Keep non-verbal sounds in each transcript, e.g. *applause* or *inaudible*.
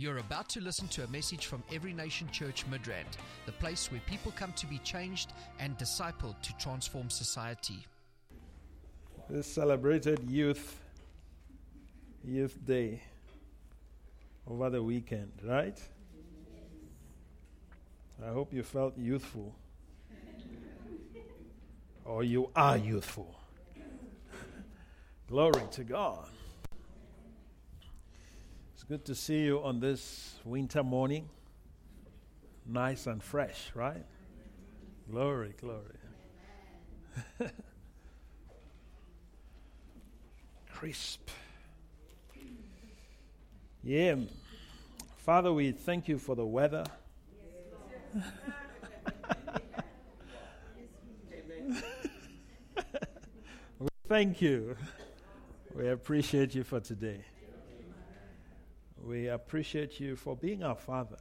You're about to listen to a message from Every Nation Church Midrand, the place where people come to be changed and discipled to transform society. This celebrated youth youth day over the weekend, right? I hope you felt youthful. or you are youthful. *laughs* Glory to God. Good to see you on this winter morning. Nice and fresh, right? Glory, glory. *laughs* Crisp. Yeah. Father, we thank you for the weather. *laughs* we thank you. We appreciate you for today. We appreciate you for being our Father.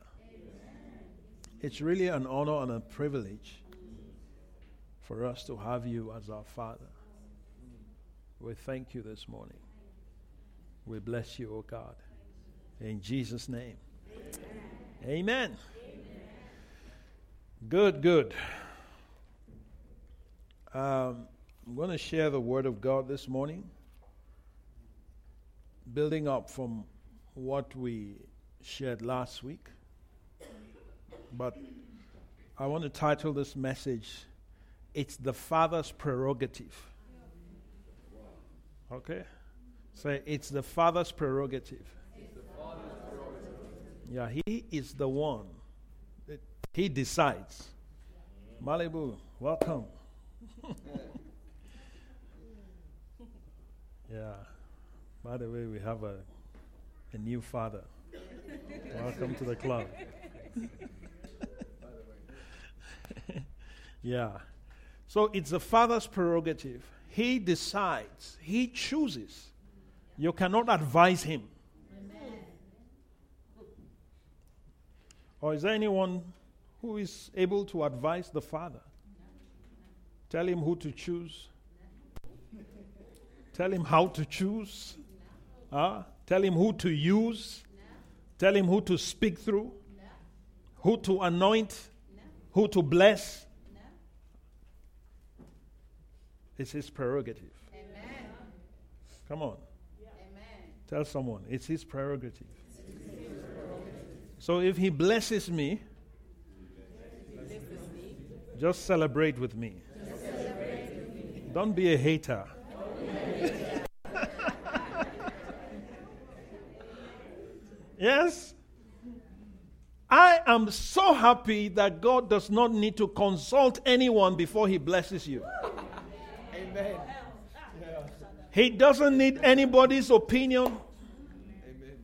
It's really an honor and a privilege for us to have you as our Father. We thank you this morning. We bless you, O oh God. In Jesus' name. Amen. Amen. Good, good. Um, I'm going to share the Word of God this morning, building up from what we shared last week. But I want to title this message, It's the Father's Prerogative. Okay? Say, It's the Father's Prerogative. Yeah, He is the one. He decides. Malibu, welcome. *laughs* yeah. By the way, we have a a new father. Welcome to the club. yeah. So it's the father's prerogative. He decides, he chooses. You cannot advise him. Amen. Or is there anyone who is able to advise the father? Tell him who to choose. Tell him how to choose. Huh? Tell him who to use. No. Tell him who to speak through. No. Who to anoint. No. Who to bless. It's his prerogative. Amen. Come on. Amen. Tell someone, it's his prerogative. So if he blesses me, just celebrate with me. Don't be a hater. Yes? I am so happy that God does not need to consult anyone before He blesses you. Amen. He doesn't need anybody's opinion. Amen.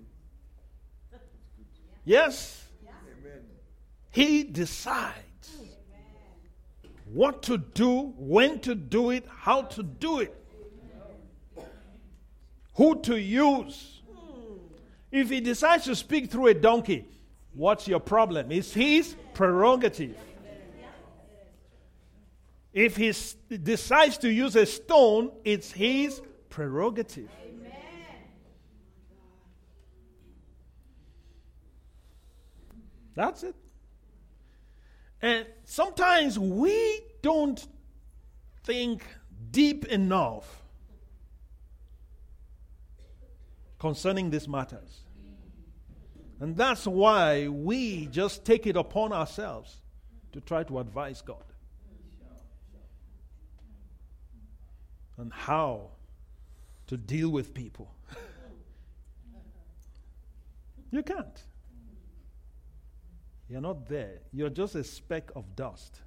Yes? Amen. He decides what to do, when to do it, how to do it, who to use. If he decides to speak through a donkey, what's your problem? It's his prerogative. If he decides to use a stone, it's his prerogative. That's it. And sometimes we don't think deep enough concerning these matters. And that's why we just take it upon ourselves to try to advise God on how to deal with people. *laughs* you can't. You're not there. You're just a speck of dust.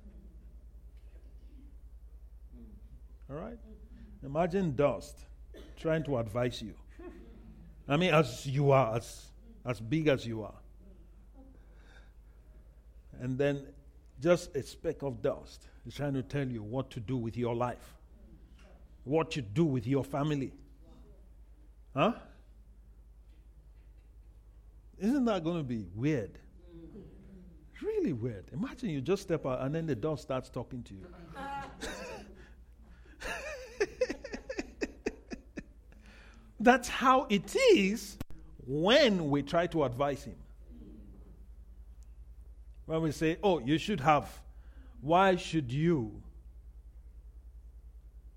All right? Imagine dust trying to advise you. I mean, as you are, as as big as you are. And then just a speck of dust is trying to tell you what to do with your life, what to do with your family. Huh? Isn't that going to be weird? Really weird. Imagine you just step out and then the dust starts talking to you. That's how it is when we try to advise him. When we say, oh, you should have, why should you?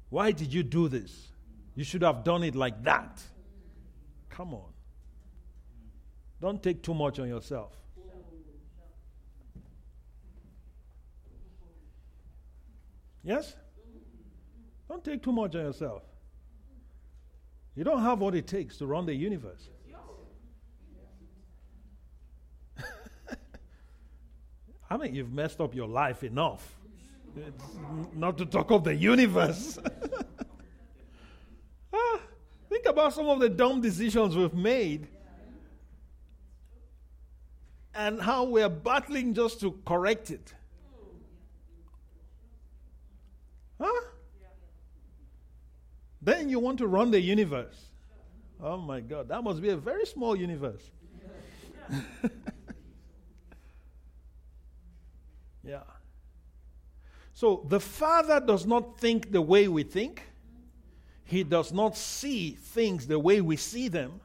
Why did you do this? You should have done it like that. Come on. Don't take too much on yourself. Yes? Don't take too much on yourself. You don't have what it takes to run the universe. *laughs* I mean, you've messed up your life enough. It's not to talk of the universe. *laughs* ah, think about some of the dumb decisions we've made and how we're battling just to correct it. Huh? Then you want to run the universe. Oh my God, that must be a very small universe. *laughs* Yeah. So the Father does not think the way we think. He does not see things the way we see them.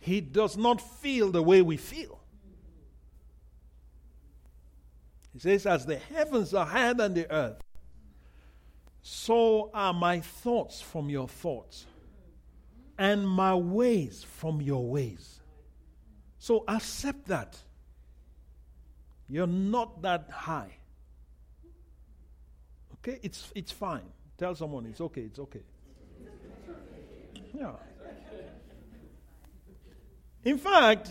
He does not feel the way we feel. He says, As the heavens are higher than the earth, so are my thoughts from your thoughts, and my ways from your ways. So accept that. You're not that high. Okay? It's, it's fine. Tell someone it's okay, it's okay. Yeah. In fact,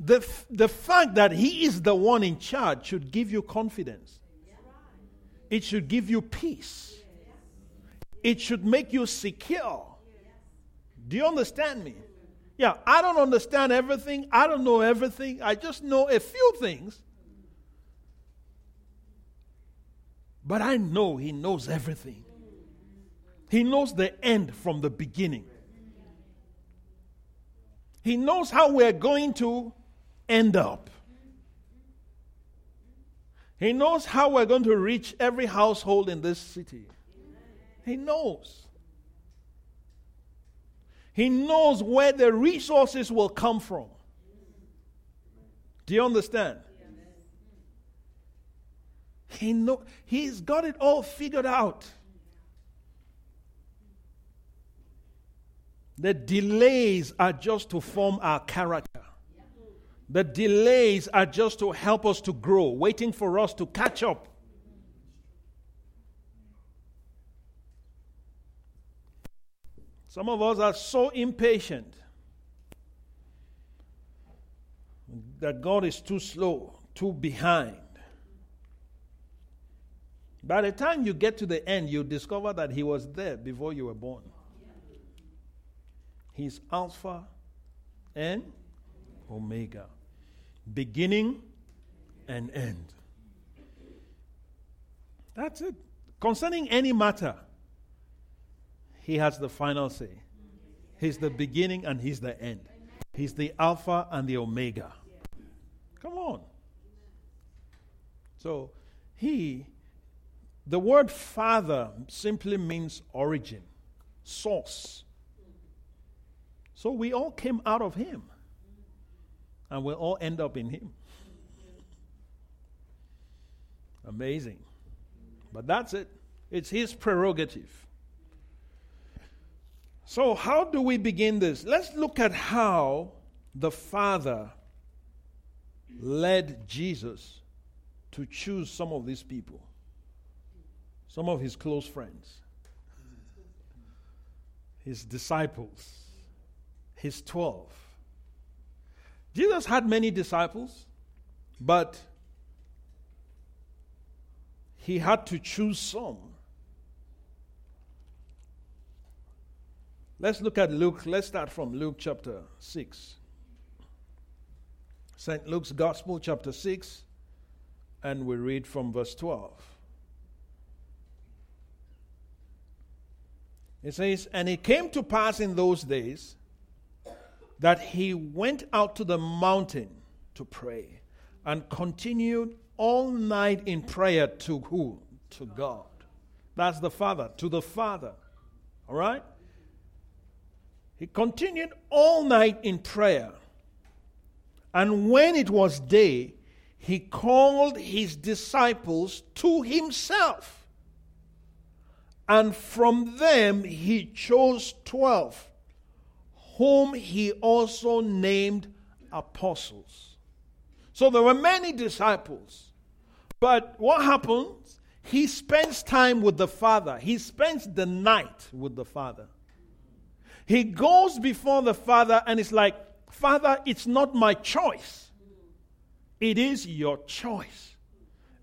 the, f- the fact that he is the one in charge should give you confidence. It should give you peace. It should make you secure. Do you understand me? Yeah, I don't understand everything. I don't know everything. I just know a few things. But I know He knows everything. He knows the end from the beginning. He knows how we're going to end up. He knows how we're going to reach every household in this city. He knows. He knows where the resources will come from. Do you understand? He know, he's got it all figured out. The delays are just to form our character. The delays are just to help us to grow, waiting for us to catch up. Some of us are so impatient that God is too slow, too behind. By the time you get to the end, you discover that He was there before you were born. He's Alpha and Omega, beginning and end. That's it. Concerning any matter, He has the final say. He's the beginning and He's the end. He's the Alpha and the Omega. Come on. So, He the word father simply means origin, source. So we all came out of him, and we'll all end up in him. Amazing. But that's it, it's his prerogative. So, how do we begin this? Let's look at how the Father led Jesus to choose some of these people some of his close friends, his disciples, his 12. Jesus had many disciples, but he had to choose some. Let's look at Luke. Let's start from Luke chapter 6. St. Luke's Gospel, chapter 6, and we read from verse 12. It says, And it came to pass in those days that he went out to the mountain to pray and continued all night in prayer to who? To God. That's the Father, to the Father. All right? He continued all night in prayer. And when it was day, he called his disciples to himself. And from them he chose twelve, whom he also named apostles. So there were many disciples. But what happens? He spends time with the Father, he spends the night with the Father. He goes before the Father and it's like, Father, it's not my choice. It is your choice.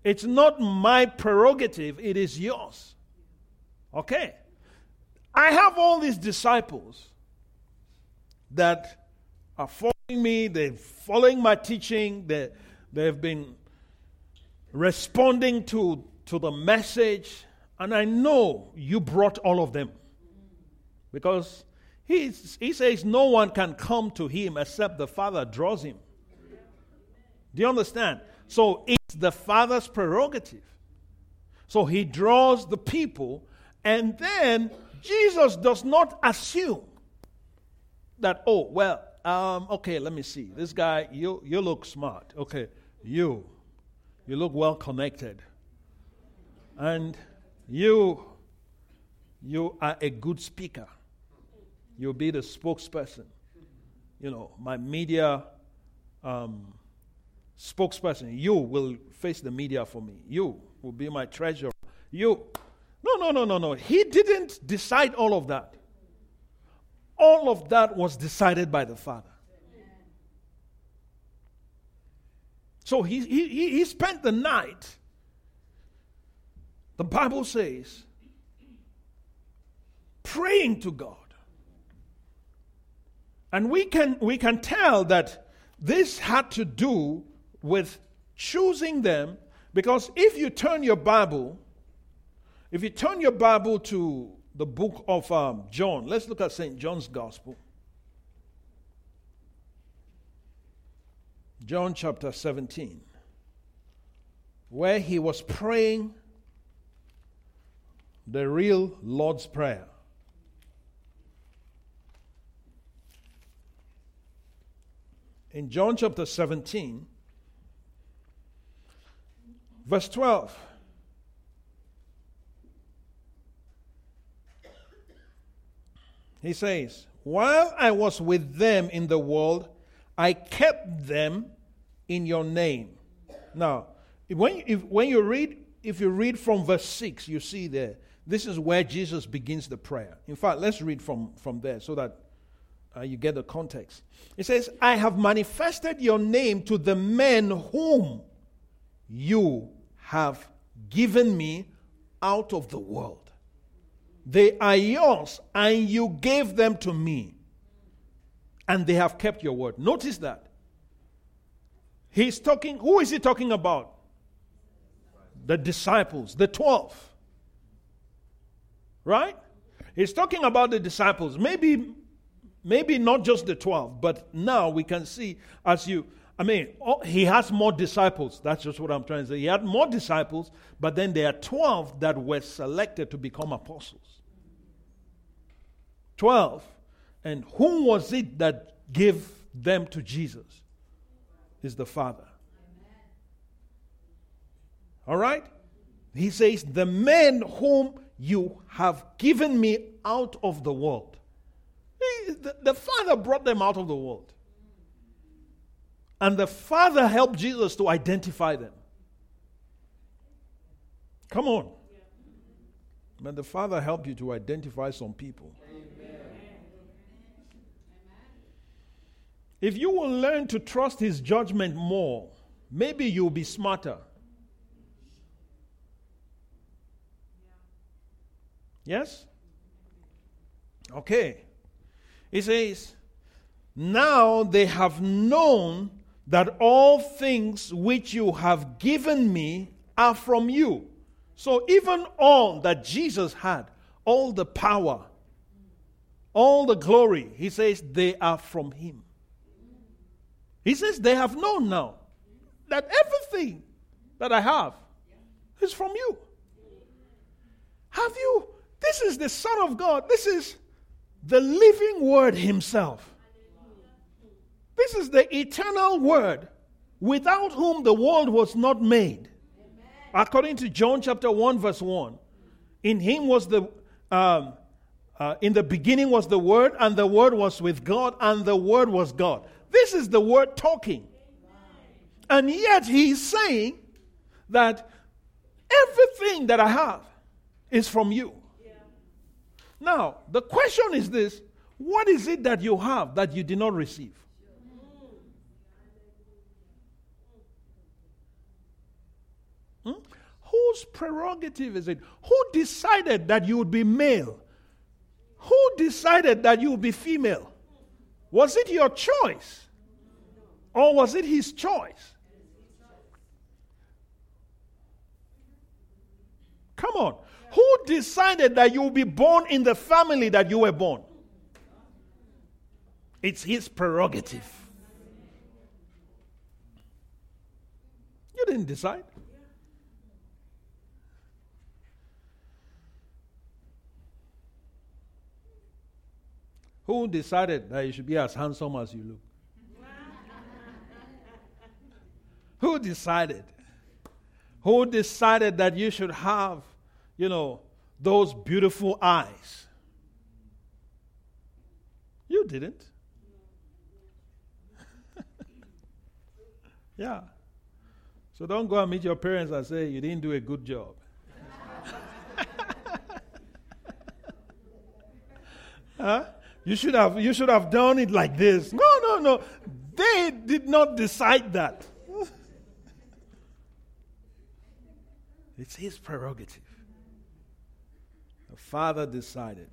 It's not my prerogative, it is yours. Okay. I have all these disciples that are following me, they're following my teaching, they, they've been responding to, to the message, and I know you brought all of them. Because he, he says no one can come to him except the Father draws him. Do you understand? So it's the Father's prerogative. So he draws the people, and then Jesus does not assume that, oh, well, um, okay, let me see. This guy, you, you look smart. Okay, you, you look well connected. And you, you are a good speaker. You'll be the spokesperson. You know, my media um, spokesperson. You will face the media for me. You will be my treasurer. You. No, no, no, no, no. He didn't decide all of that. All of that was decided by the Father. So he, he, he spent the night, the Bible says, praying to God. And we can, we can tell that this had to do with choosing them because if you turn your Bible, if you turn your Bible to the book of um, John, let's look at St. John's Gospel. John chapter 17, where he was praying the real Lord's Prayer. In John chapter 17, Verse 12. He says, While I was with them in the world, I kept them in your name. Now, when, if, when you read, if you read from verse 6, you see there, this is where Jesus begins the prayer. In fact, let's read from, from there so that uh, you get the context. It says, I have manifested your name to the men whom you have given me out of the world. They are yours, and you gave them to me. And they have kept your word. Notice that. He's talking, who is he talking about? The disciples, the 12. Right? He's talking about the disciples. Maybe, maybe not just the 12, but now we can see as you I mean, oh, he has more disciples. That's just what I'm trying to say. He had more disciples, but then there are 12 that were selected to become apostles. 12. And whom was it that gave them to Jesus? Is the Father. All right? He says, The men whom you have given me out of the world. The, the Father brought them out of the world. And the Father helped Jesus to identify them. Come on. May the Father help you to identify some people. If you will learn to trust His judgment more, maybe you'll be smarter. Yes? Okay. He says, Now they have known that all things which you have given me are from you. So even all that Jesus had, all the power, all the glory, he says they are from him. He says they have known now that everything that I have is from you. Have you? This is the Son of God. This is the living Word Himself. This is the eternal word without whom the world was not made. According to John chapter 1, verse 1, in him was the, um, uh, in the beginning was the Word, and the Word was with God, and the Word was God. This is the Word talking. And yet he's saying that everything that I have is from you. Now, the question is this what is it that you have that you did not receive? Hmm? Whose prerogative is it? Who decided that you would be male? Who decided that you would be female? Was it your choice? Or was it his choice? Come on. Who decided that you will be born in the family that you were born? It's his prerogative. You didn't decide. Who decided that you should be as handsome as you look? Who decided? Who decided that you should have, you know, those beautiful eyes? You didn't. *laughs* yeah. So don't go and meet your parents and say you didn't do a good job. *laughs* huh? You should have you should have done it like this. No, no, no. They did not decide that. *laughs* It's his prerogative. The Father decided.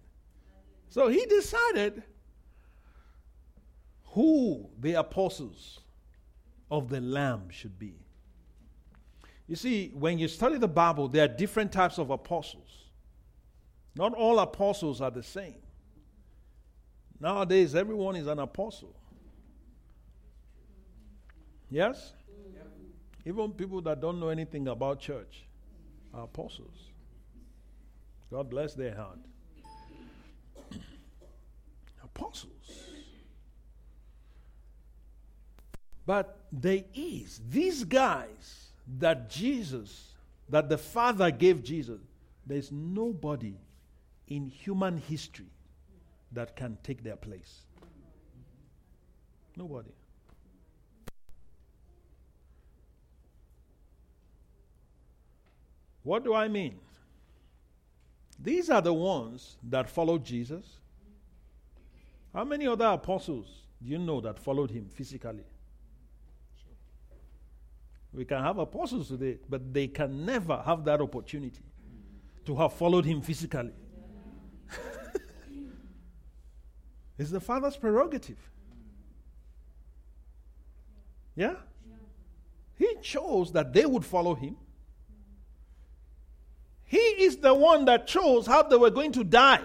So he decided who the apostles of the Lamb should be. You see, when you study the Bible, there are different types of apostles. Not all apostles are the same. Nowadays, everyone is an apostle. Yes? Even people that don't know anything about church are apostles. God bless their heart. apostles. But there is these guys that Jesus, that the Father gave Jesus, there's nobody in human history that can take their place. Nobody. What do I mean? These are the ones that followed Jesus. How many other apostles do you know that followed him physically? We can have apostles today, but they can never have that opportunity to have followed him physically. *laughs* it's the Father's prerogative. Yeah? He chose that they would follow him. He is the one that chose how they were going to die.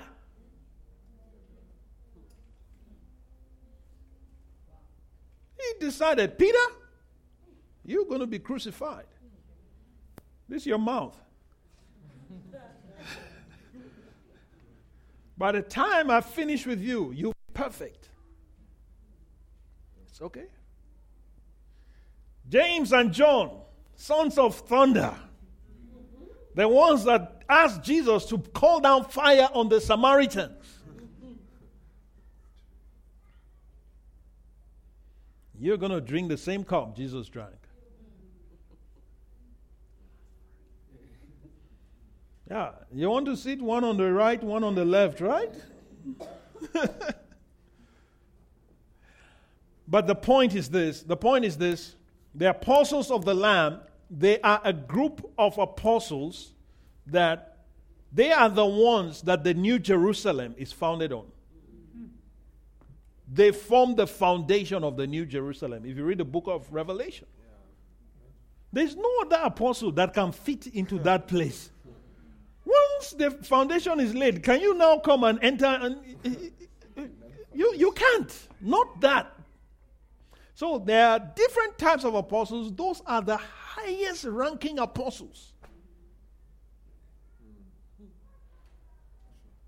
He decided, Peter, you're going to be crucified. This is your mouth. *laughs* By the time I finish with you, you'll be perfect. It's okay. James and John, sons of thunder, the ones that asked Jesus to call down fire on the Samaritans. You're going to drink the same cup Jesus drank. Yeah, you want to sit one on the right, one on the left, right? *laughs* but the point is this the point is this the apostles of the Lamb, they are a group of apostles that they are the ones that the New Jerusalem is founded on. They form the foundation of the New Jerusalem. If you read the book of Revelation, there's no other apostle that can fit into that place. Once the foundation is laid, can you now come and enter? And you, you can't. Not that. So there are different types of apostles. Those are the highest ranking apostles.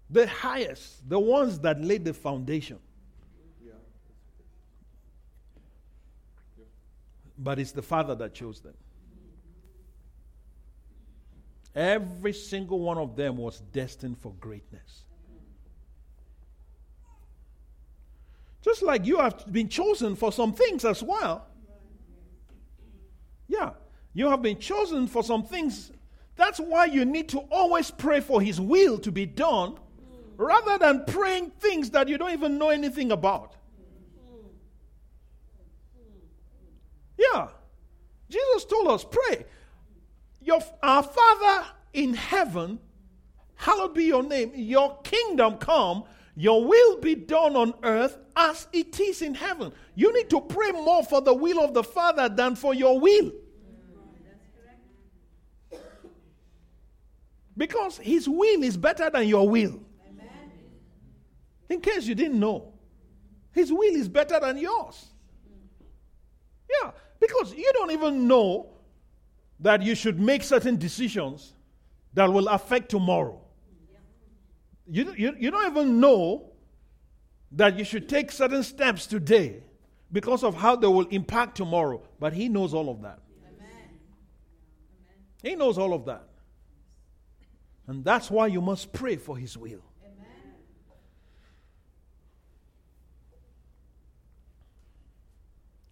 The highest, the ones that laid the foundation. but it's the Father that chose them. Every single one of them was destined for greatness. Just like you have been chosen for some things as well. Yeah, you have been chosen for some things. That's why you need to always pray for His will to be done rather than praying things that you don't even know anything about. Yeah. Jesus told us, pray. Your, our Father in heaven, hallowed be your name. Your kingdom come. Your will be done on earth as it is in heaven. You need to pray more for the will of the Father than for your will. Because His will is better than your will. In case you didn't know, His will is better than yours. Yeah, because you don't even know that you should make certain decisions that will affect tomorrow. You, you, you don't even know that you should take certain steps today because of how they will impact tomorrow. But He knows all of that. Amen. He knows all of that. And that's why you must pray for His will.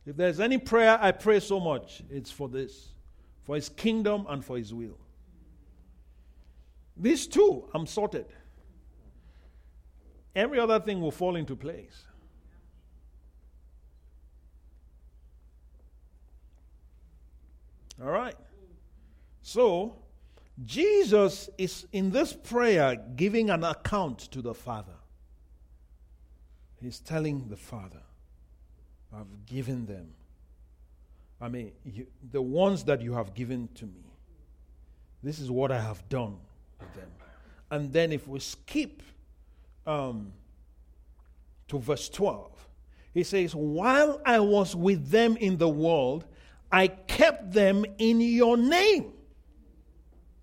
If there's any prayer I pray so much, it's for this for His kingdom and for His will. These two, I'm sorted. Every other thing will fall into place. All right. So, Jesus is in this prayer giving an account to the Father. He's telling the Father, I've given them. I mean, you, the ones that you have given to me. This is what I have done with them. And then if we skip um, to verse 12, he says, While I was with them in the world, I kept them in your name.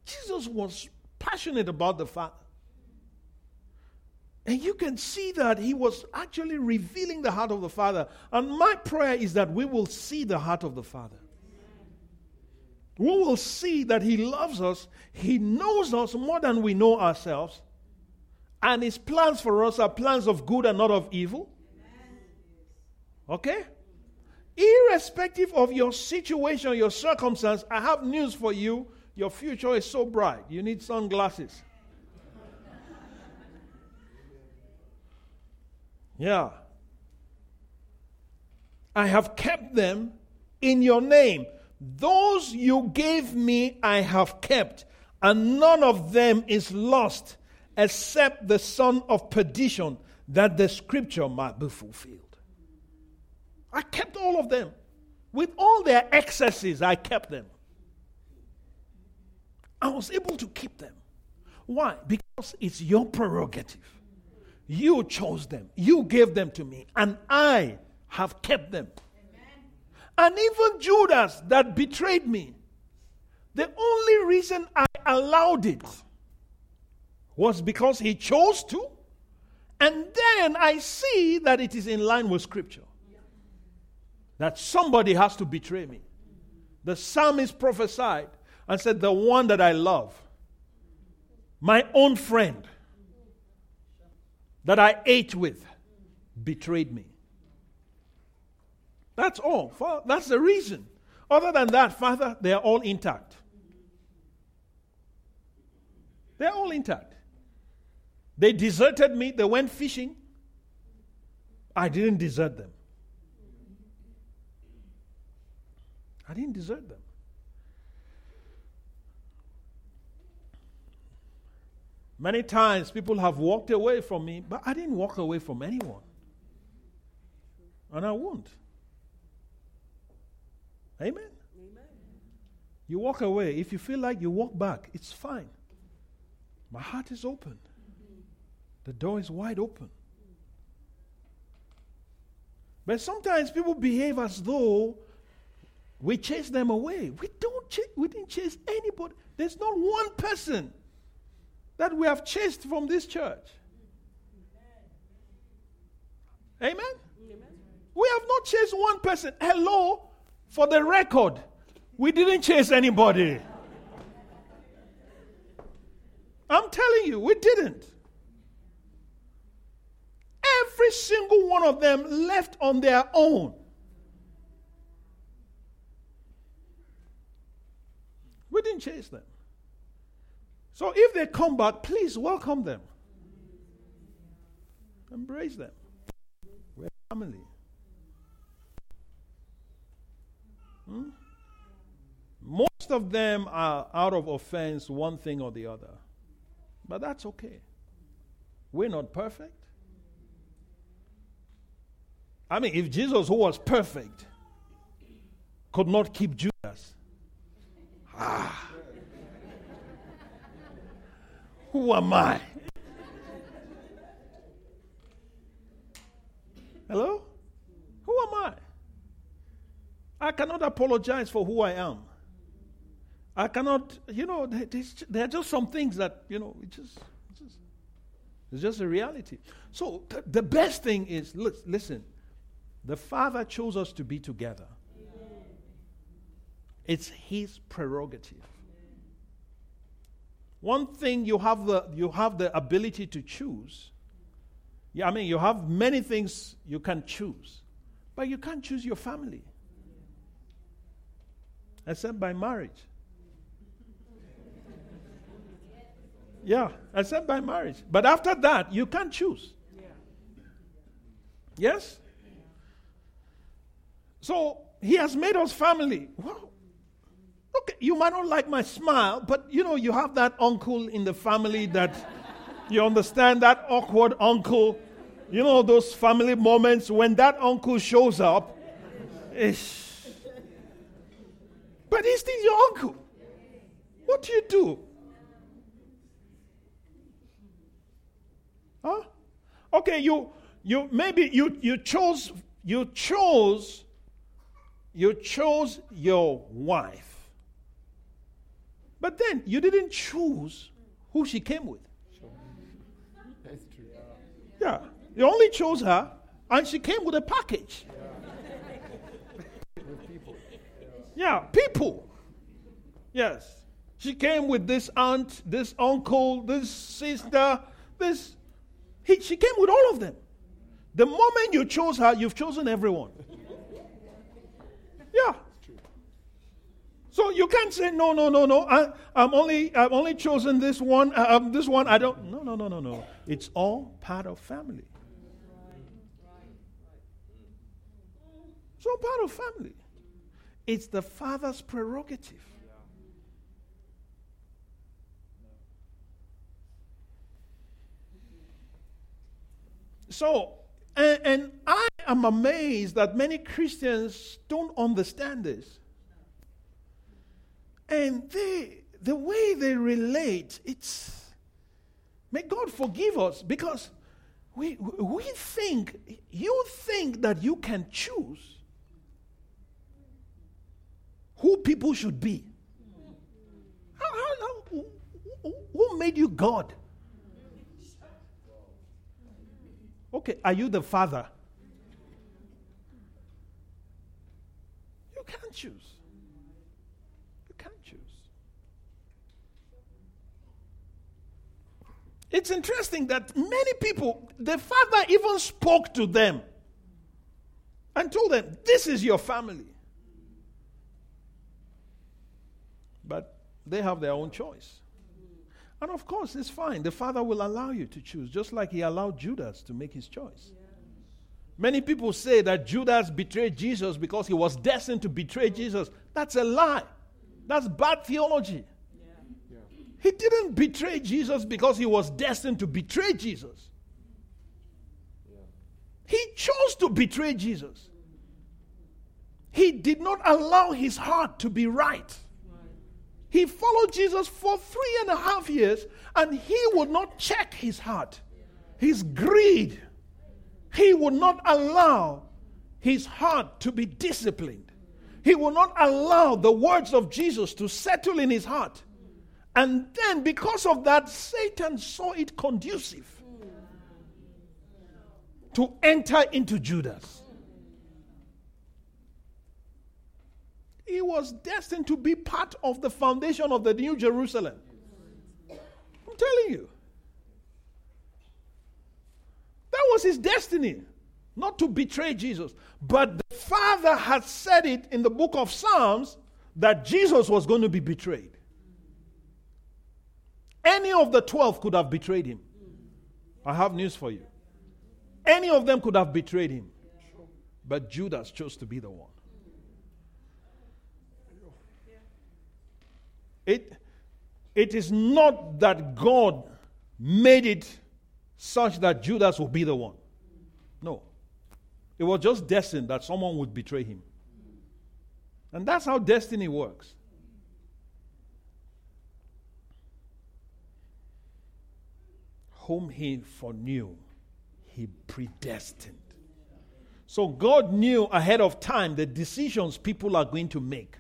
Jesus was passionate about the Father. And you can see that he was actually revealing the heart of the Father. And my prayer is that we will see the heart of the Father. We will see that he loves us, he knows us more than we know ourselves, and his plans for us are plans of good and not of evil. Okay? Irrespective of your situation, your circumstance, I have news for you. Your future is so bright. You need sunglasses. Yeah. I have kept them in your name. Those you gave me, I have kept, and none of them is lost except the son of perdition, that the scripture might be fulfilled. I kept all of them. With all their excesses, I kept them. I was able to keep them. Why? Because it's your prerogative. You chose them, you gave them to me, and I have kept them. Amen. And even Judas that betrayed me, the only reason I allowed it was because he chose to. And then I see that it is in line with Scripture. That somebody has to betray me. The psalmist prophesied and said, The one that I love, my own friend, that I ate with betrayed me. That's all. That's the reason. Other than that, Father, they are all intact. They're all intact. They deserted me, they went fishing. I didn't desert them. I didn't desert them. Many times people have walked away from me, but I didn't walk away from anyone. And I won't. Amen? Amen. You walk away. If you feel like you walk back, it's fine. My heart is open, the door is wide open. But sometimes people behave as though we chase them away. We don't ch- we didn't chase anybody. There's not one person that we have chased from this church. Amen? Amen? We have not chased one person. Hello? For the record, we didn't chase anybody. I'm telling you, we didn't. Every single one of them left on their own. We didn't chase them. So if they come back, please welcome them. Embrace them. We're family. Hmm? Most of them are out of offense, one thing or the other. But that's okay. We're not perfect. I mean, if Jesus, who was perfect, could not keep Judas, ah, who am I? Hello? Who am I? I cannot apologize for who I am. I cannot, you know, there are just some things that, you know, it just, it's just, it's just a reality. So th- the best thing is, listen, the Father chose us to be together. It's His prerogative. One thing you have the you have the ability to choose. Yeah, I mean you have many things you can choose, but you can't choose your family. Except by marriage. Yeah, except by marriage. But after that, you can't choose. Yes? So he has made us family. Well, okay, you might not like my smile, but you know, you have that uncle in the family that you understand that awkward uncle. You know, those family moments when that uncle shows up. Ish. But he's still your uncle. What do you do? Huh? Okay, you you maybe you you chose you chose you chose your wife. But then you didn't choose who she came with. That's true. Yeah. You only chose her, and she came with a package. Yeah, people. Yes. She came with this aunt, this uncle, this sister, this. He, she came with all of them. The moment you chose her, you've chosen everyone. Yeah. So you can't say no, no, no, no. I, am only, I've only chosen this one. Uh, um, this one, I don't. No, no, no, no, no. It's all part of family. It's all part of family. It's the father's prerogative. So, and, and I am amazed that many Christians don't understand this. And they, the way they relate, it's, may God forgive us because we, we think, you think that you can choose who people should be. How, how, how, who made you God? Okay, are you the father? You can't choose. You can't choose. It's interesting that many people, the father even spoke to them and told them, This is your family. But they have their own choice. And of course, it's fine. The Father will allow you to choose, just like He allowed Judas to make his choice. Many people say that Judas betrayed Jesus because he was destined to betray Jesus. That's a lie. That's bad theology. He didn't betray Jesus because he was destined to betray Jesus. He chose to betray Jesus. He did not allow his heart to be right. He followed Jesus for three and a half years and he would not check his heart, his greed. He would not allow his heart to be disciplined. He will not allow the words of Jesus to settle in his heart. And then, because of that, Satan saw it conducive to enter into Judas. he was destined to be part of the foundation of the New Jerusalem. I'm telling you. That was his destiny, not to betray Jesus. But the Father had said it in the book of Psalms that Jesus was going to be betrayed. Any of the 12 could have betrayed him. I have news for you. Any of them could have betrayed him. But Judas chose to be the one. It, it is not that God made it such that Judas would be the one. No. It was just destined that someone would betray him. And that's how destiny works. Whom he foreknew, he predestined. So God knew ahead of time the decisions people are going to make.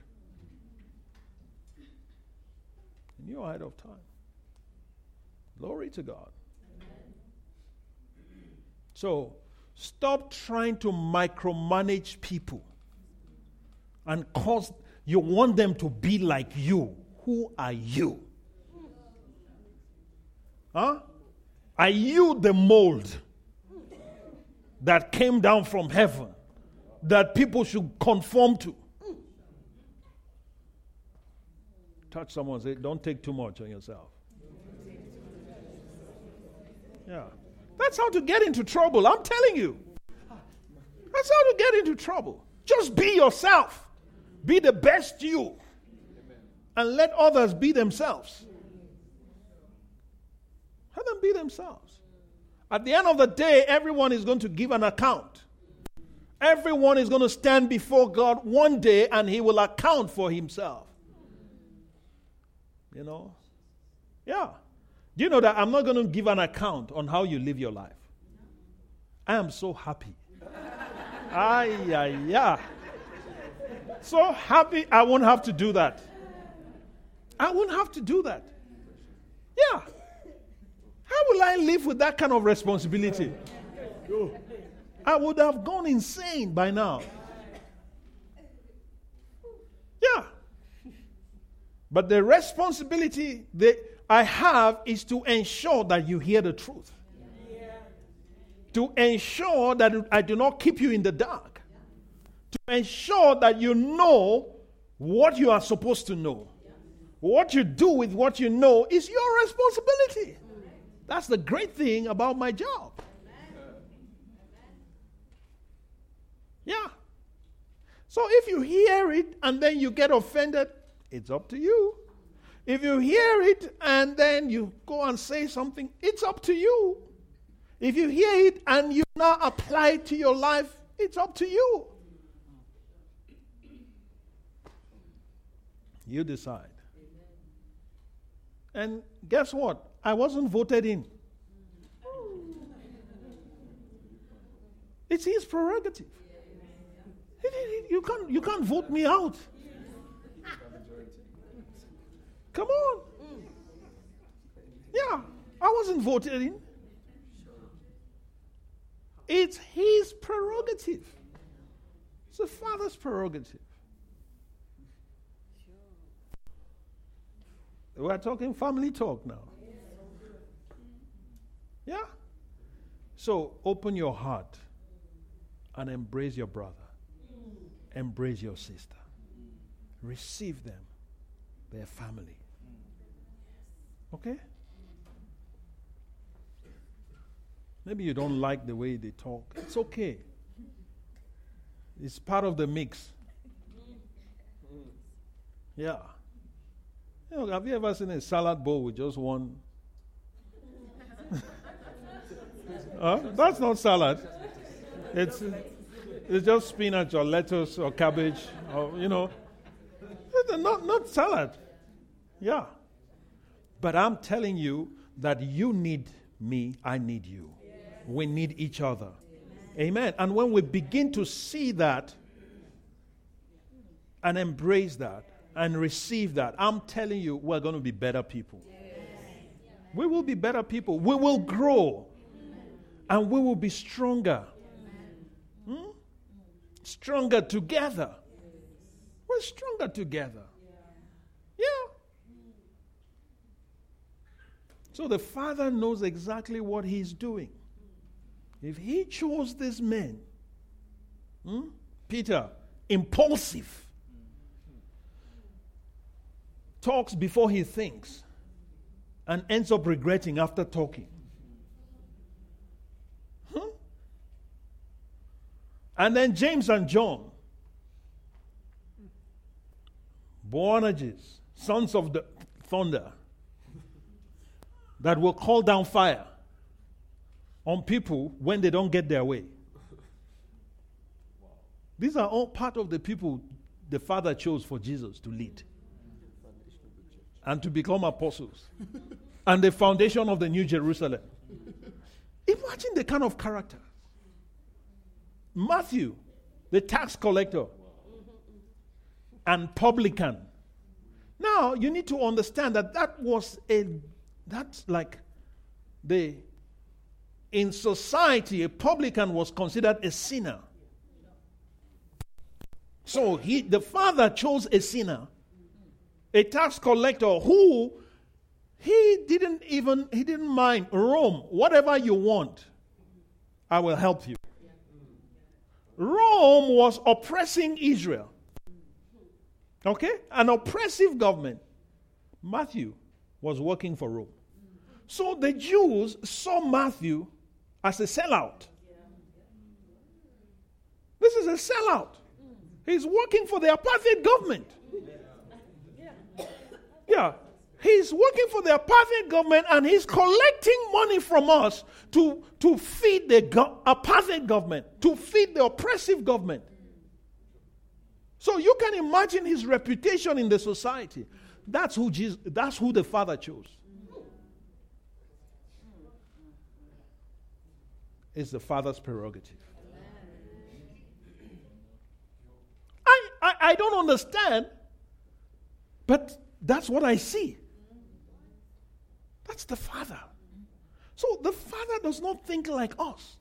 He knew ahead of time. Glory to God. So stop trying to micromanage people and cause you want them to be like you. Who are you? Huh? Are you the mold that came down from heaven that people should conform to? Touch someone say, don't take too much on yourself. Yeah. That's how to get into trouble. I'm telling you. That's how to get into trouble. Just be yourself. Be the best you. And let others be themselves. Let them be themselves. At the end of the day, everyone is going to give an account. Everyone is going to stand before God one day and he will account for himself. You know? Yeah. Do you know that I'm not going to give an account on how you live your life? I am so happy. Ay, ay, yeah. So happy I won't have to do that. I won't have to do that. Yeah. How will I live with that kind of responsibility? I would have gone insane by now. Yeah. But the responsibility that I have is to ensure that you hear the truth. To ensure that I do not keep you in the dark. To ensure that you know what you are supposed to know. What you do with what you know is your responsibility. That's the great thing about my job. Yeah. So if you hear it and then you get offended, it's up to you. If you hear it and then you go and say something, it's up to you. If you hear it and you now apply it to your life, it's up to you. You decide. And guess what? I wasn't voted in. It's his prerogative. You can't, you can't vote me out. Come on. Yeah, I wasn't voted in. It's his prerogative. It's the father's prerogative. We're talking family talk now. Yeah? So open your heart and embrace your brother, embrace your sister, receive them, their family. Okay? Maybe you don't like the way they talk. It's okay. It's part of the mix. Yeah. You know, have you ever seen a salad bowl with just one? Huh? That's not salad. It's, it's just spinach or lettuce or cabbage or, you know. Not, not salad. Yeah. But I'm telling you that you need me, I need you. We need each other. Amen. And when we begin to see that and embrace that and receive that, I'm telling you, we're going to be better people. We will be better people. We will grow and we will be stronger. Hmm? Stronger together. We're stronger together. Yeah. So the Father knows exactly what He's doing. If He chose this man, hmm? Peter, impulsive, talks before he thinks, and ends up regretting after talking. Huh? And then James and John, Boanerges, sons of the thunder, that will call down fire on people when they don't get their way. These are all part of the people the Father chose for Jesus to lead and to become apostles *laughs* and the foundation of the New Jerusalem. Imagine the kind of character. Matthew, the tax collector, and publican. Now, you need to understand that that was a, that's like the, in society, a publican was considered a sinner. So he, the father chose a sinner, a tax collector who he didn't even he didn't mind Rome, whatever you want, I will help you. Rome was oppressing Israel. Okay? An oppressive government. Matthew was working for Rome. So the Jews saw Matthew as a sellout. This is a sellout. He's working for the apartheid government. Yeah. He's working for the apartheid government and he's collecting money from us to, to feed the go- apartheid government, to feed the oppressive government. So you can imagine his reputation in the society. That's who Jesus, that's who the Father chose. It's the Father's prerogative. I, I, I don't understand, but that's what I see. That's the Father. So the Father does not think like us.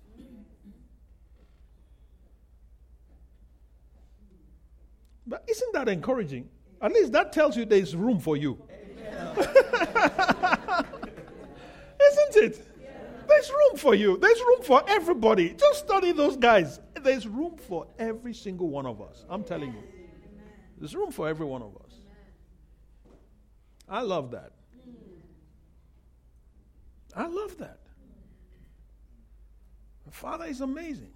But isn't that encouraging? At least that tells you there's room for you. *laughs* isn't it? There's room for you. There's room for everybody. Just study those guys. There's room for every single one of us. I'm telling you. There's room for every one of us. I love that. I love that. The Father is amazing.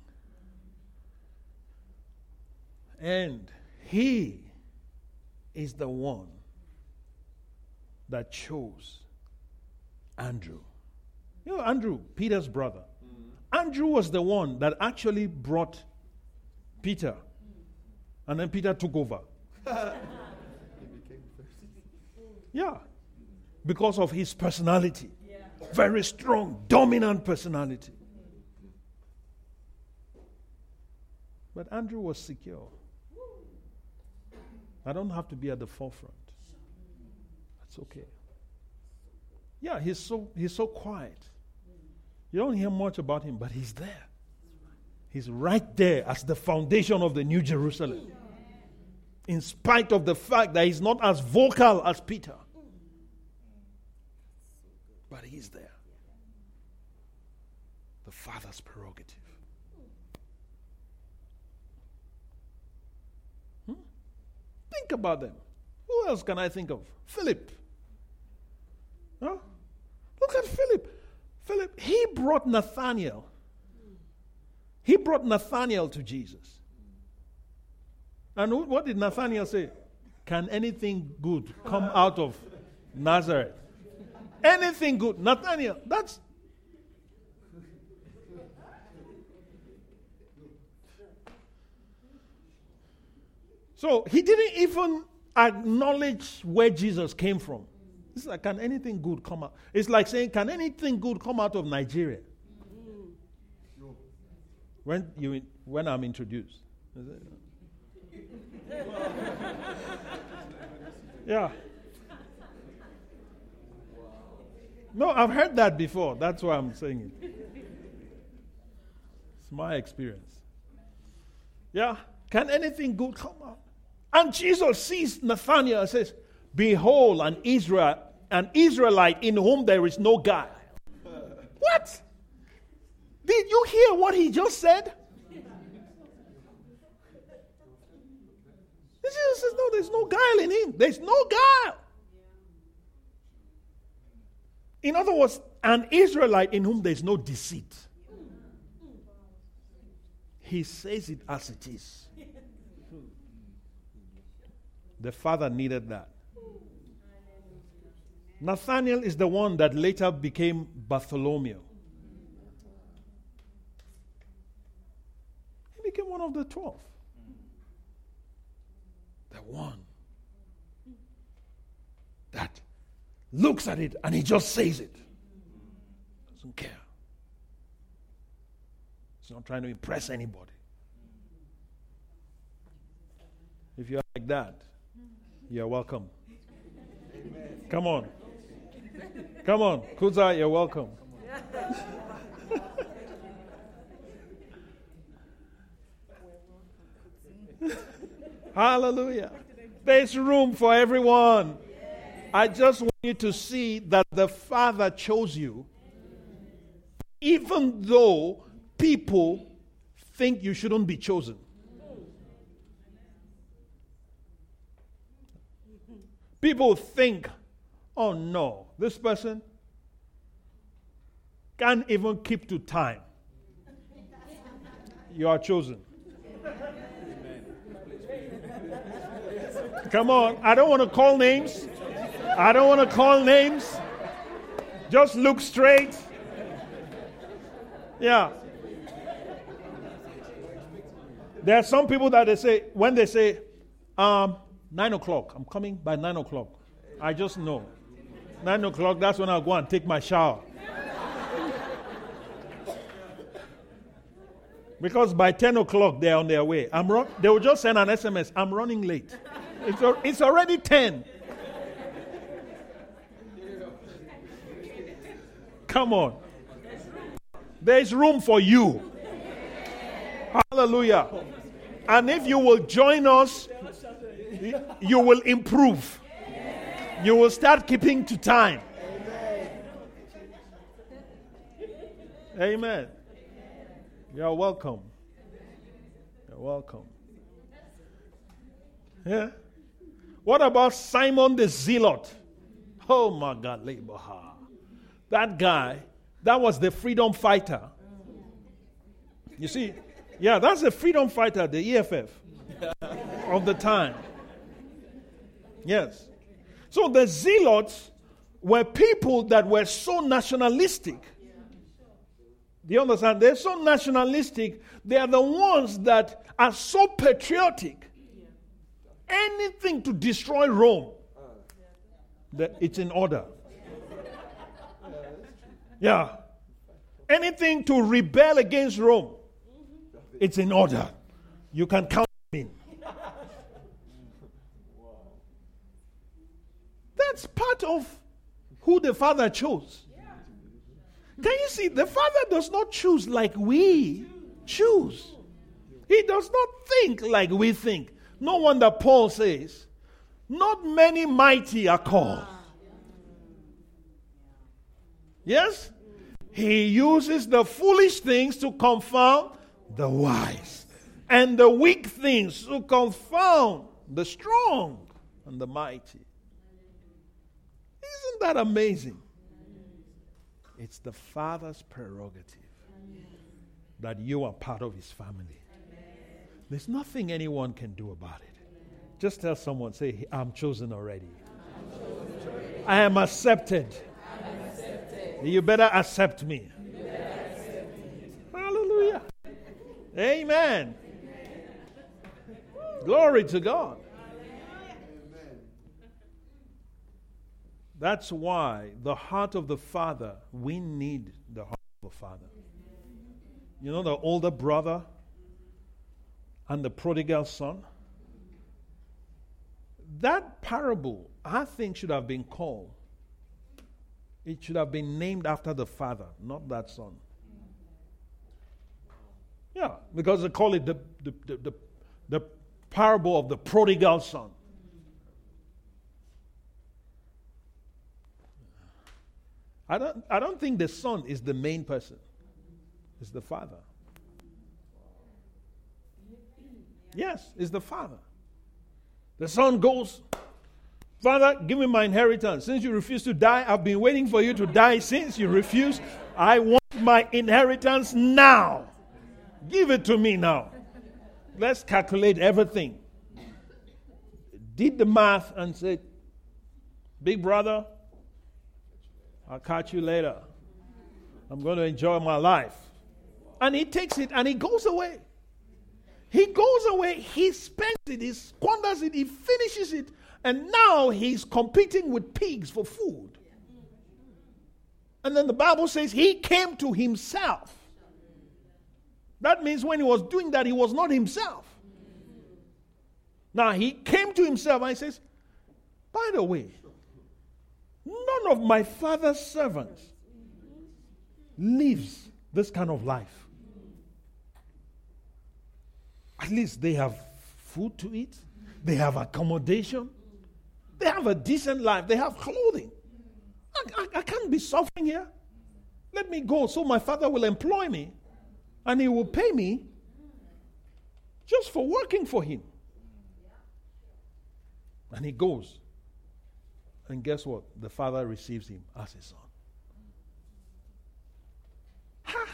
And He is the one that chose Andrew. You know, Andrew, Peter's brother. Mm-hmm. Andrew was the one that actually brought Peter. And then Peter took over. *laughs* yeah. Because of his personality. Very strong, dominant personality. But Andrew was secure. I don't have to be at the forefront. That's okay. Yeah, he's so he's so quiet. You don't hear much about him, but he's there. He's right there as the foundation of the New Jerusalem. In spite of the fact that he's not as vocal as Peter. But he's there. The Father's prerogative. Hmm? Think about them. Who else can I think of? Philip. Huh? Look at Philip. Philip, he brought Nathaniel. He brought Nathaniel to Jesus. And what did Nathaniel say? Can anything good come out of Nazareth? Anything good. Nathaniel, that's. So he didn't even acknowledge where Jesus came from. It's like, can anything good come out? It's like saying, can anything good come out of Nigeria? When, you, when I'm introduced. *laughs* yeah. No, I've heard that before. That's why I'm saying it. It's my experience. Yeah. Can anything good come out? And Jesus sees Nathanael and says, Behold, an Israel, an Israelite in whom there is no guile. What? Did you hear what he just said? Jesus says, No, there's no guile in him. There's no guile. In other words, an Israelite in whom there's no deceit. He says it as it is. The father needed that. Nathaniel is the one that later became Bartholomew. He became one of the twelve. The one that looks at it and he just says it. Doesn't care. He's not trying to impress anybody. If you're like that, you're welcome. Come on. Come on. Kuza, you're welcome. *laughs* Hallelujah. There's room for everyone. I just you to see that the Father chose you, even though people think you shouldn't be chosen. People think, oh no, this person can't even keep to time. You are chosen. Come on, I don't want to call names. I don't want to call names. Just look straight. Yeah. There are some people that they say, when they say, um, nine o'clock, I'm coming by nine o'clock. I just know. Nine o'clock, that's when I'll go and take my shower. because by 10 o'clock, they're on their way. I'm run- they will just send an SMS, I'm running late. It's, it's already 10. Come on. There's room for you. Hallelujah. And if you will join us, you will improve. You will start keeping to time. Amen. You're welcome. You're welcome. Yeah. What about Simon the Zealot? Oh my God, that guy, that was the freedom fighter. You see, yeah, that's the freedom fighter, the EFF of the time. Yes. So the zealots were people that were so nationalistic. Do you understand? They're so nationalistic. They are the ones that are so patriotic. Anything to destroy Rome, that it's in order. Yeah. Anything to rebel against Rome, it's in order. You can count me. That's part of who the Father chose. Can you see? The Father does not choose like we choose. He does not think like we think. No wonder Paul says, Not many mighty are called. Yes? He uses the foolish things to confound the wise, and the weak things to confound the strong and the mighty. Isn't that amazing? It's the Father's prerogative that you are part of His family. There's nothing anyone can do about it. Just tell someone, say, I'm chosen already. I am accepted. You better accept me. Hallelujah. Amen. Glory to God. That's why the heart of the Father, we need the heart of the Father. You know, the older brother and the prodigal son? That parable, I think, should have been called it should have been named after the father, not that son. Yeah, because they call it the, the, the, the, the parable of the prodigal son. I don't, I don't think the son is the main person, it's the father. Yes, it's the father. The son goes, Father, give me my inheritance. Since you refuse to die, I've been waiting for you to die since you refuse. I want my inheritance now. Give it to me now. Let's calculate everything. Did the math and said, Big brother, I'll catch you later. I'm going to enjoy my life. And he takes it and he goes away. He goes away, he spends it, he squanders it, he finishes it, and now he's competing with pigs for food. And then the Bible says he came to himself. That means when he was doing that, he was not himself. Now he came to himself and he says, By the way, none of my father's servants lives this kind of life. At least they have food to eat, they have accommodation, they have a decent life, they have clothing. I, I, I can't be suffering here. Let me go so my father will employ me and he will pay me just for working for him. And he goes. And guess what? The father receives him as his son. Ha!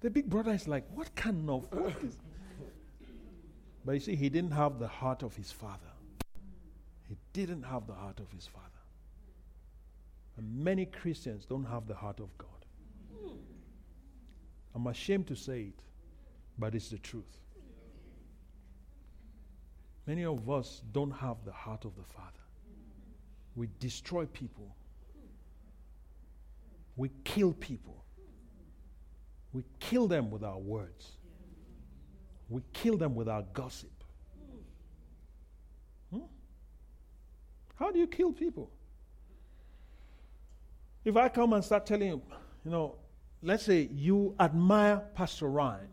The big brother is like, what kind of what is but you see, he didn't have the heart of his father. He didn't have the heart of his father. And many Christians don't have the heart of God. I'm ashamed to say it, but it's the truth. Many of us don't have the heart of the Father. We destroy people, we kill people, we kill them with our words. We kill them with our gossip. How do you kill people? If I come and start telling you, you know, let's say you admire Pastor Ryan,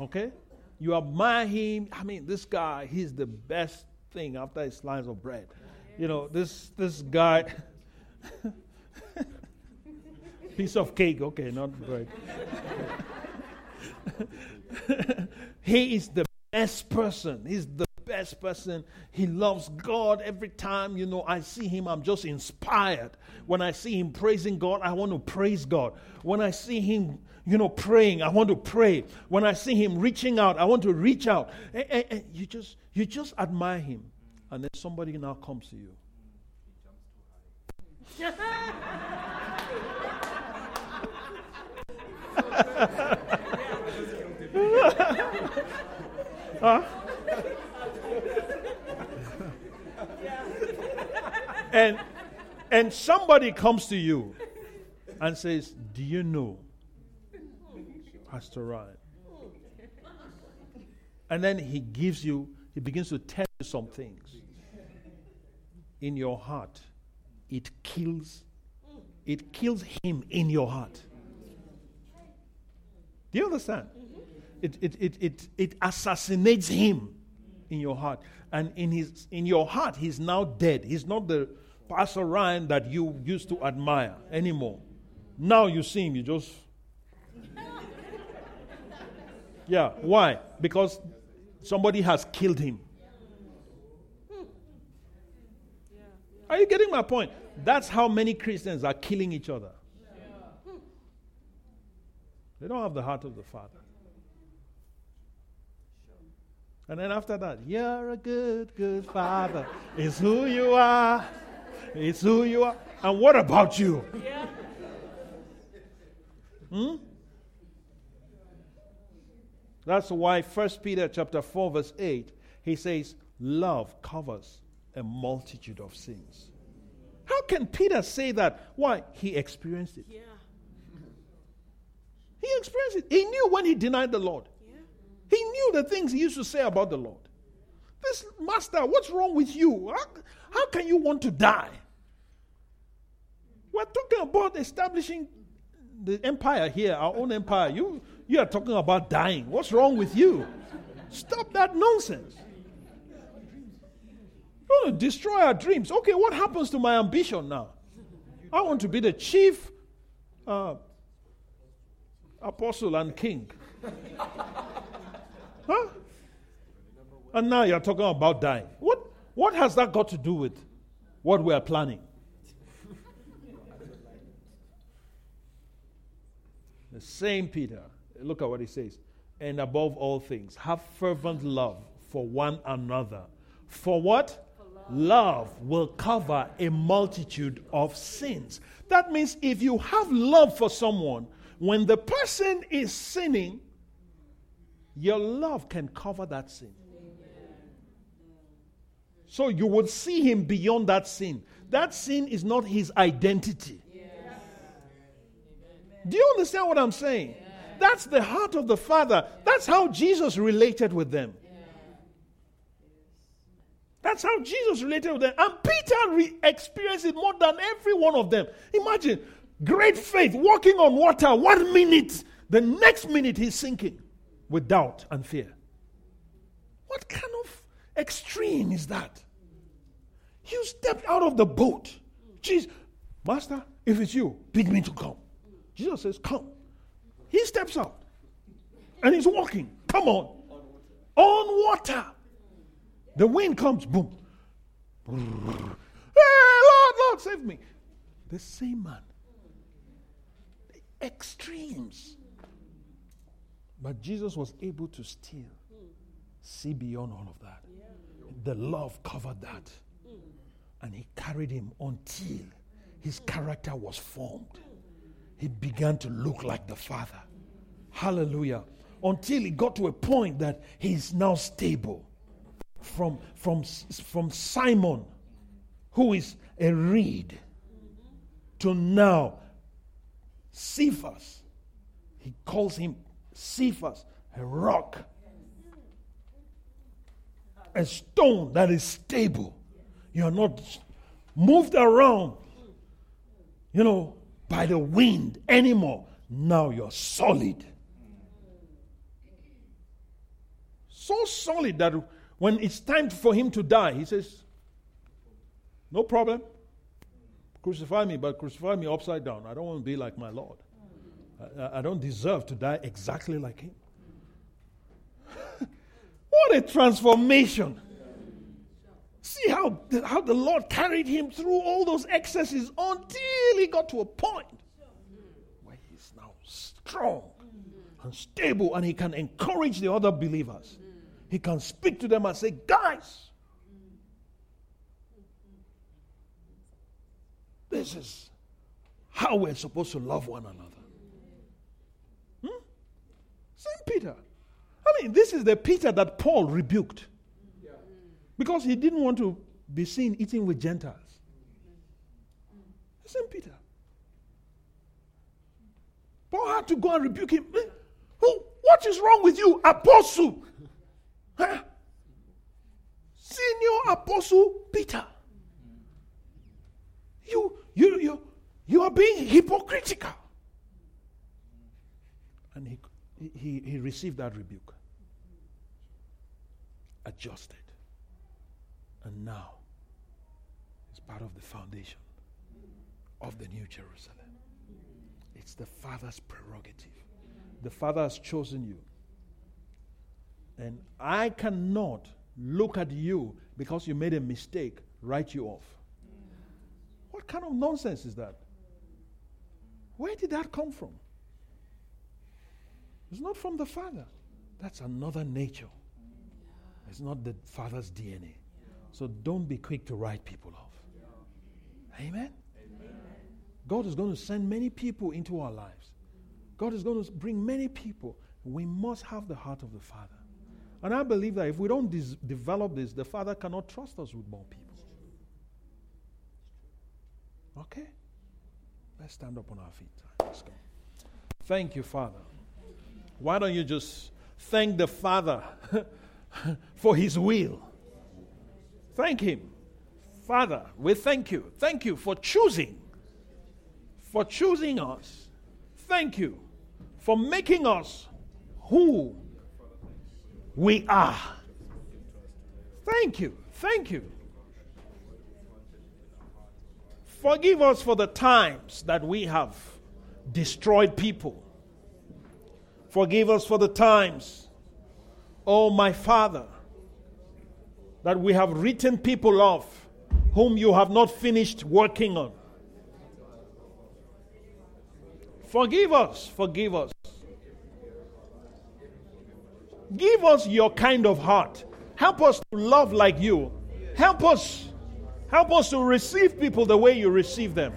okay? You admire him. I mean, this guy, he's the best thing after his slice of bread. You know, this this guy, *laughs* piece of cake, okay, not bread. *laughs* he is the best person. He's the person. He loves God every time, you know, I see him, I'm just inspired. When I see him praising God, I want to praise God. When I see him, you know, praying, I want to pray. When I see him reaching out, I want to reach out. And, and, and you just you just admire him. And then somebody now comes to you. *laughs* huh? And and somebody comes to you and says, "Do you know Pastor Ryan?" And then he gives you, he begins to tell you some things. In your heart, it kills, it kills him in your heart. Do you understand? It, it, it, it, it assassinates him in your heart. And in, his, in your heart, he's now dead. He's not the Pastor Ryan that you used to admire anymore. Now you see him, you just. Yeah, why? Because somebody has killed him. Are you getting my point? That's how many Christians are killing each other. They don't have the heart of the Father. And then after that, you're a good, good father. It's who you are. It's who you are. And what about you? Yeah. Hmm? That's why First Peter chapter 4, verse 8, he says, Love covers a multitude of sins. How can Peter say that? Why? He experienced it. Yeah. He experienced it. He knew when he denied the Lord. He knew the things he used to say about the Lord. This master, what's wrong with you? How, how can you want to die? We're talking about establishing the empire here, our own empire. You, you are talking about dying. What's wrong with you? Stop that nonsense. You want to destroy our dreams. Okay, what happens to my ambition now? I want to be the chief uh, apostle and king. Huh? And now you're talking about dying. What, what has that got to do with what we are planning? the same Peter, look at what he says. And above all things, have fervent love for one another. For what? love will cover a multitude of sins. That means if you have love for someone, when the person is sinning, your love can cover that sin. So you would see him beyond that sin. That sin is not his identity. Do you understand what I'm saying? That's the heart of the Father. That's how Jesus related with them. That's how Jesus related with them. And Peter re- experienced it more than every one of them. Imagine great faith, walking on water one minute, the next minute he's sinking with doubt and fear. What kind of extreme is that? You stepped out of the boat. Jesus, Master, if it's you, bid me to come. Jesus says, Come. He steps out and he's walking. Come on. On water. The wind comes, boom. Hey, Lord, Lord, save me. The same man. The extremes. But Jesus was able to still see beyond all of that. The love covered that. And he carried him until his character was formed. He began to look like the Father. Hallelujah. Until he got to a point that he's now stable from, from, from Simon, who is a reed, to now Cephas. He calls him Cephas, a rock, a stone that is stable. You are not moved around, you know, by the wind anymore. Now you're solid. So solid that when it's time for him to die, he says, No problem. Crucify me, but crucify me upside down. I don't want to be like my Lord. I, I don't deserve to die exactly like him. *laughs* what a transformation! See how, how the Lord carried him through all those excesses until he got to a point where he's now strong and stable and he can encourage the other believers. He can speak to them and say, Guys, this is how we're supposed to love one another. Saint Peter. I mean, this is the Peter that Paul rebuked because he didn't want to be seen eating with Gentiles. Saint Peter. Paul had to go and rebuke him. Eh, who? What is wrong with you, apostle? Huh? Senior Apostle Peter. You, you, you, you are being hypocritical. And he, he, he received that rebuke, adjusted. And now, it's part of the foundation of the New Jerusalem. It's the Father's prerogative. The Father has chosen you. And I cannot look at you because you made a mistake, write you off. What kind of nonsense is that? Where did that come from? It's not from the Father. That's another nature. It's not the Father's DNA. So don't be quick to write people off. Amen? Amen? God is going to send many people into our lives. God is going to bring many people. We must have the heart of the Father. And I believe that if we don't dis- develop this, the Father cannot trust us with more people. Okay? Let's stand up on our feet. Let's go. Thank you, Father. Why don't you just thank the Father *laughs* for His will? Thank Him. Father, we thank you. Thank you for choosing, for choosing us. Thank you for making us who we are. Thank you. Thank you. Forgive us for the times that we have destroyed people. Forgive us for the times, oh my Father, that we have written people off whom you have not finished working on. Forgive us, forgive us. Give us your kind of heart. Help us to love like you. Help us. Help us to receive people the way you receive them.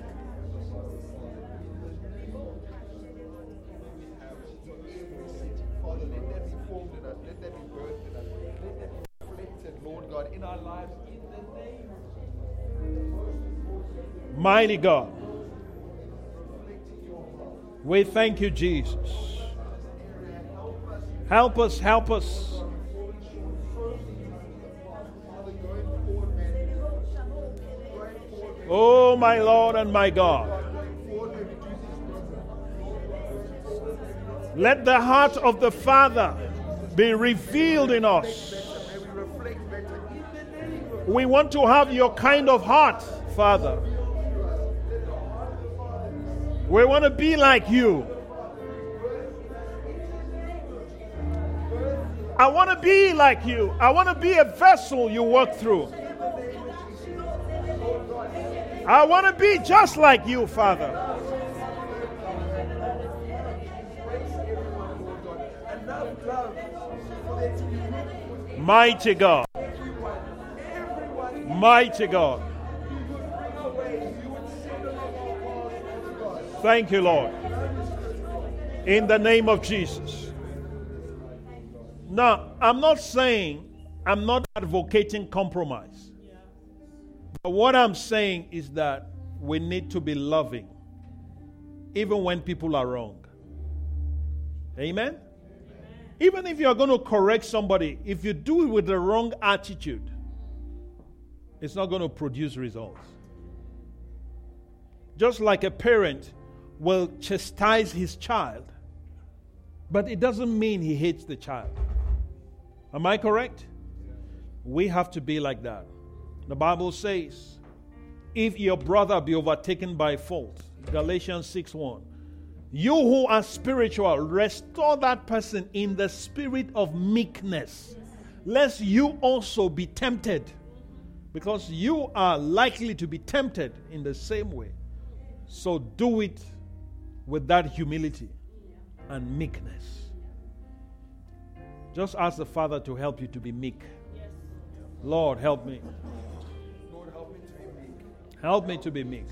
Mighty God. We thank you, Jesus. Help us, help us. Oh, my Lord and my God. Let the heart of the Father be revealed in us. We want to have your kind of heart, Father. We want to be like you. I want to be like you. I want to be a vessel you work through. I want to be just like you, Father. Mighty God. Mighty God. Thank you, Lord. In the name of Jesus. Now, I'm not saying, I'm not advocating compromise. But what I'm saying is that we need to be loving, even when people are wrong. Amen? Even if you're going to correct somebody, if you do it with the wrong attitude, it's not going to produce results. Just like a parent will chastise his child, but it doesn't mean he hates the child. Am I correct? We have to be like that. The Bible says, if your brother be overtaken by fault, Galatians 6 1, you who are spiritual, restore that person in the spirit of meekness, lest you also be tempted, because you are likely to be tempted in the same way. So do it with that humility and meekness. Just ask the Father to help you to be meek. Lord, help me. Lord, help me to be meek. Help me to be meek.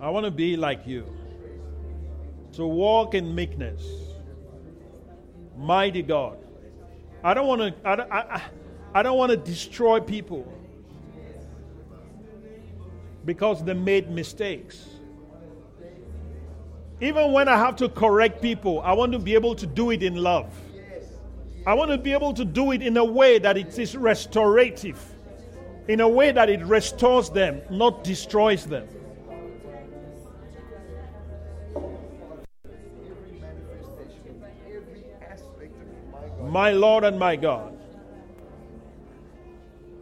I want to be like you. To walk in meekness. Mighty God. I don't want to I, I, I don't want to destroy people because they made mistakes. Even when I have to correct people, I want to be able to do it in love. I want to be able to do it in a way that it is restorative, in a way that it restores them, not destroys them. My Lord and my God.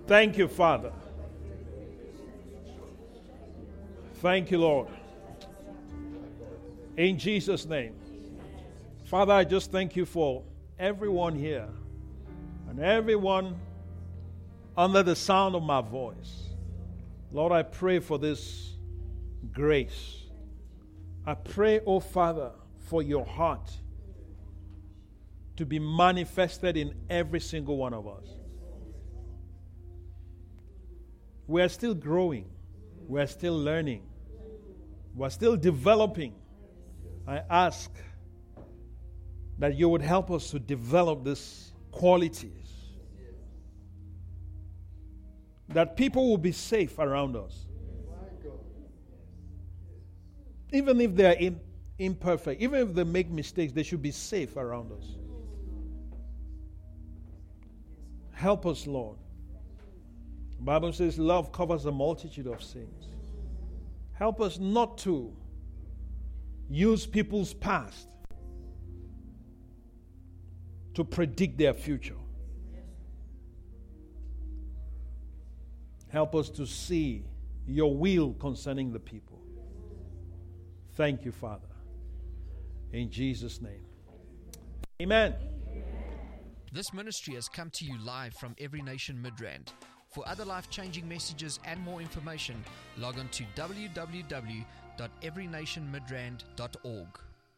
Thank you, Father. Thank you, Lord. In Jesus' name. Father, I just thank you for everyone here and everyone under the sound of my voice. Lord, I pray for this grace. I pray, oh Father, for your heart to be manifested in every single one of us. We are still growing, we are still learning, we are still developing. I ask that you would help us to develop these qualities. That people will be safe around us. Even if they are in, imperfect, even if they make mistakes, they should be safe around us. Help us, Lord. The Bible says love covers a multitude of sins. Help us not to use people's past to predict their future. Help us to see your will concerning the people. Thank you, Father. In Jesus' name. Amen. This ministry has come to you live from Every Nation Midrand. For other life changing messages and more information, log on to www.everynationmidrand.org.